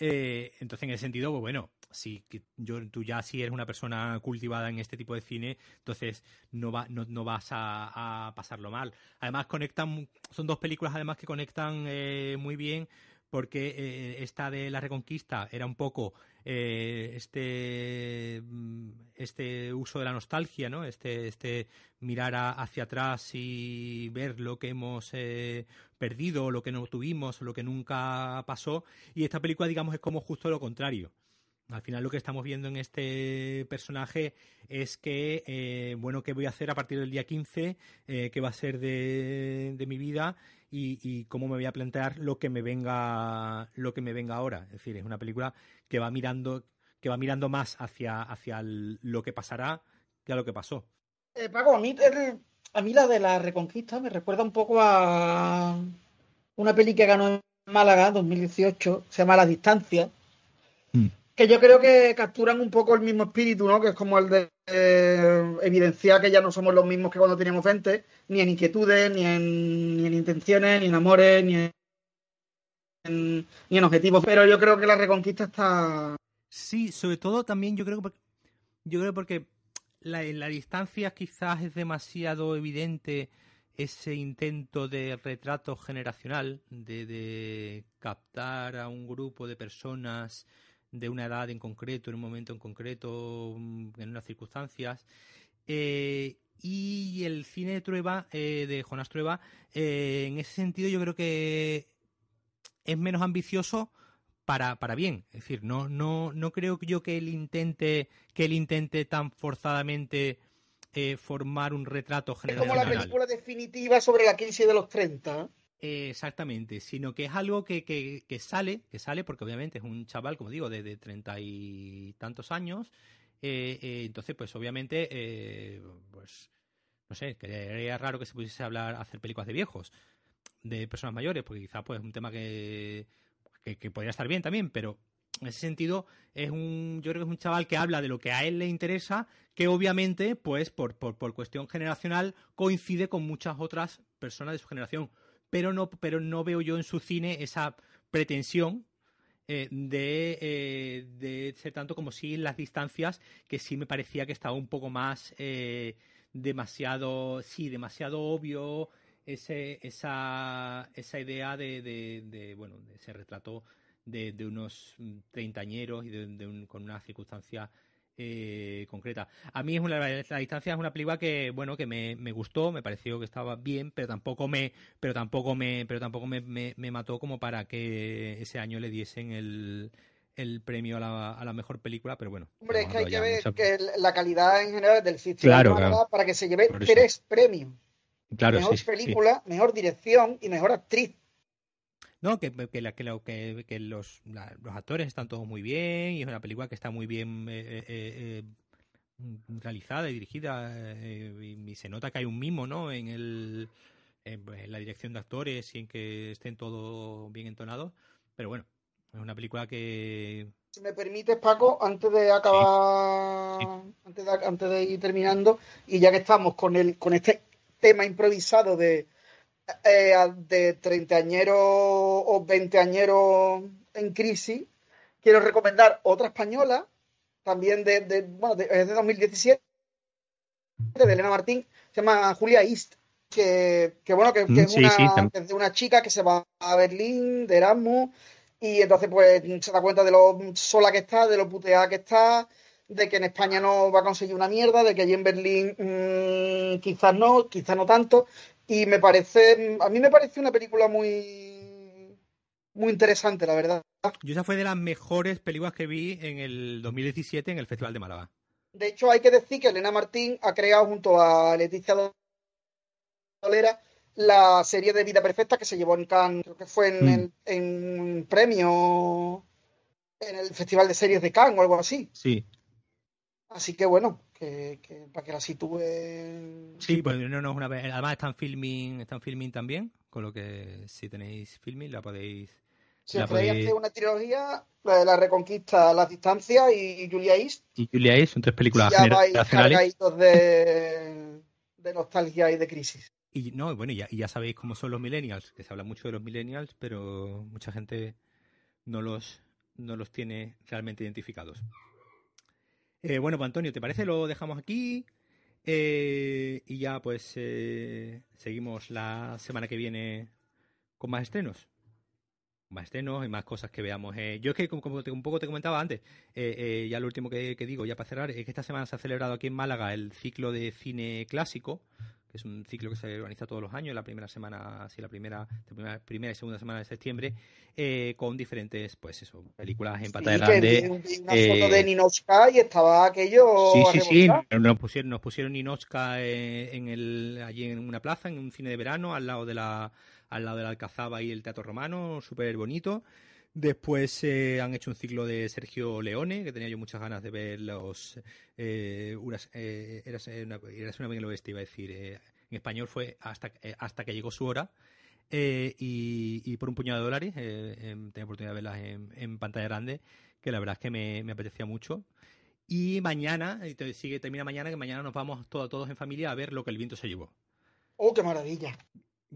Eh, entonces, en ese sentido, pues bueno, si yo, tú ya si eres una persona cultivada en este tipo de cine, entonces no, va, no, no vas a, pasarlo mal. Además, conectan, son dos películas además que conectan eh, muy bien porque eh, esta de la Reconquista era un poco eh, este, mm, este uso de la nostalgia, ¿no? Este, este mirar hacia atrás y ver lo que hemos eh, perdido, lo que no tuvimos, lo que nunca pasó. Y esta película, digamos, es como justo lo contrario. Al final lo que estamos viendo en este personaje es que, eh, bueno, ¿qué voy a hacer a partir del día 15? Eh, ¿Qué va a ser de, de mi vida? Y, cómo me voy a plantear lo que me venga lo que me venga ahora. Es decir es una película que va mirando que va mirando más hacia hacia lo que pasará que a lo que pasó. Eh, Paco a mí a mí la de la Reconquista me recuerda un poco a una peli que ganó en Málaga 2018 se llama La Distancia que yo creo que capturan un poco el mismo espíritu, ¿no? Que es como el de eh, evidenciar que ya no somos los mismos que cuando teníamos 20, ni en inquietudes, ni en, ni en intenciones, ni en amores, ni en, ni en objetivos. Pero yo creo que la reconquista está. Sí, sobre todo también yo creo que yo creo porque la, en la distancia quizás es demasiado evidente ese intento de retrato generacional, de, de captar a un grupo de personas de una edad en concreto, en un momento en concreto, mm, en unas circunstancias. Eh, y el cine de Trueba, eh, de Jonas Trueba, eh, en ese sentido yo creo que es menos ambicioso para, para bien. Es decir, no, no, no creo yo que él intente, que él intente tan forzadamente formar un retrato general. Es como la película definitiva sobre la crisis de los 30 exactamente, sino que es algo que, que, sale, que sale porque obviamente es un chaval, como digo, de treinta y tantos años, eh, eh, entonces pues obviamente, eh, pues no sé, que raro que se pudiese hablar, hacer películas de viejos, de personas mayores, porque quizá pues es un tema que, que, podría estar bien también, pero en ese sentido es un yo creo que es un chaval que habla de lo que a él le interesa que obviamente pues por, por, por cuestión generacional coincide con muchas otras personas de su generación pero no, pero no veo yo en su cine esa pretensión eh, de, eh, de, ser tanto como si las distancias, que sí me parecía que estaba un poco más eh, demasiado, sí, demasiado obvio ese, esa, esa idea de, bueno, ese retrato de, unos treintañeros y de, un, con una circunstancia eh, concreta. A mí es una, la distancia es una película que bueno que me, me, gustó, me pareció que estaba bien, pero tampoco me pero tampoco me pero tampoco me, me, mató como para que ese año le diesen el, el premio a la, a la mejor película, pero bueno. Hombre, es que hay que ver que la calidad en general del festival para que se lleve tres premios. Claro, mejor película, mejor dirección y mejor actriz. No, que, que, que, que, que los, los actores están todos muy bien y es una película que está muy bien eh, eh, eh, realizada y dirigida y, se nota que hay un mimo, ¿no? En, el, pues, en, la dirección de actores y en que estén todos bien entonados. Pero bueno, es una película que... Si me permites, Paco, antes de acabar, Antes, de, antes de ir terminando, y ya que estamos con, el, con este tema improvisado de eh, de treintañeros o veinteañeros en crisis, quiero recomendar otra española, también de, de bueno, de, de 2017, de Elena Martín, se llama Julia East, que, que bueno, que, mm, es, una, de una chica que se va a Berlín, de Erasmus, y entonces pues se da cuenta de lo sola que está, de lo puteada que está, de que en España no va a conseguir una mierda, de que allí en Berlín mmm, quizás no, quizás no tanto, y me parece, a mí me parece una película muy, muy interesante, la verdad. Yo esa fue de las mejores películas que vi en el 2017 en el Festival de Málaga. De hecho, hay que decir que Elena Martín ha creado junto a Leticia Dolera la serie de Vida Perfecta que se llevó en Cannes, creo que fue en, mm. el, en premio en el Festival de Series de Cannes o algo así. Sí. Así que bueno, que, para que la sitúe. Sí, pues no, no es una Además están filming, están filming también, con lo que si tenéis filming la podéis. Si os podéis... hacer una trilogía, la de la Reconquista, Las Distancias y Julia East. Y Julia East, son tres películas ya vais de, de nostalgia y de crisis. Y no, bueno, ya, y ya sabéis cómo son los millennials, que se habla mucho de los millennials, pero mucha gente no los no los tiene realmente identificados. Eh, bueno, pues Antonio, ¿te parece? Lo dejamos aquí. Eh, y ya pues eh, seguimos la semana que viene con más estrenos. Más estrenos y más cosas que veamos. yo es que, como, un poco te comentaba antes, ya lo último que, que, digo, ya para cerrar, es que esta semana se ha celebrado aquí en Málaga el ciclo de cine clásico que es un ciclo que se organiza todos los años, la primera semana, sí, la primera, primera, y segunda semana de septiembre, eh, con diferentes, pues eso, películas en pantalla grande. una foto de eh, Ninochka y estaba aquello. Sí, sí, sí. Nos pusieron, nos pusieron Ninochka eh, en el, allí en una plaza, en un cine de verano, al lado de la, al lado de la Alcazaba y el Teatro Romano, súper bonito. Después eh, han hecho un ciclo de Sergio Leone, que tenía yo muchas ganas de ver los... Eh, eh, eras, una, eras una oeste, iba a decir. en español fue hasta, hasta que llegó su hora. Y, por un puñado de dólares, em, tenía oportunidad de verlas en, pantalla grande, que la verdad es que me, apetecía mucho. Y mañana, y sigue, termina mañana, que mañana nos vamos todos en familia a ver lo que el viento se llevó. ¡Oh, qué maravilla!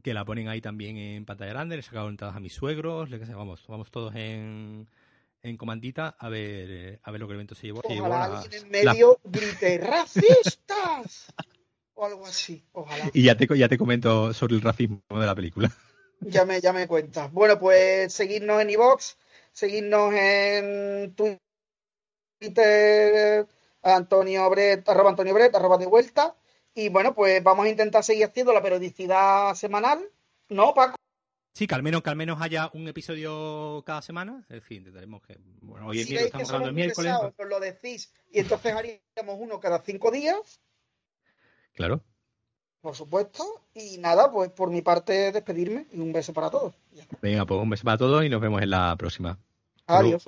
Que la ponen ahí también en pantalla grande, le he sacado entradas a mis suegros, le, vamos, vamos todos en, en comandita a ver eh, a ver lo que el evento se llevó. Ojalá alguien en medio grite ¡racistas! o algo así, ojalá. Y ya te, ya te comento sobre el racismo de la película. Ya me, ya me cuentas. Bueno, pues seguidnos en iVox, seguidnos en Twitter, Antonio Bret, arroba Antonio Bret, arroba de vuelta y bueno, pues vamos a intentar seguir haciendo la periodicidad semanal, ¿no, Paco? Sí, que al menos, que al menos haya un episodio cada semana. En fin, intentaremos que. Bueno, hoy en día estamos hablando el miércoles. Pues lo decís. Y entonces haríamos uno cada cinco días. Claro. Por supuesto. Y nada, pues por mi parte, despedirme y un beso para todos. Venga, pues un beso para todos y nos vemos en la próxima. Adiós.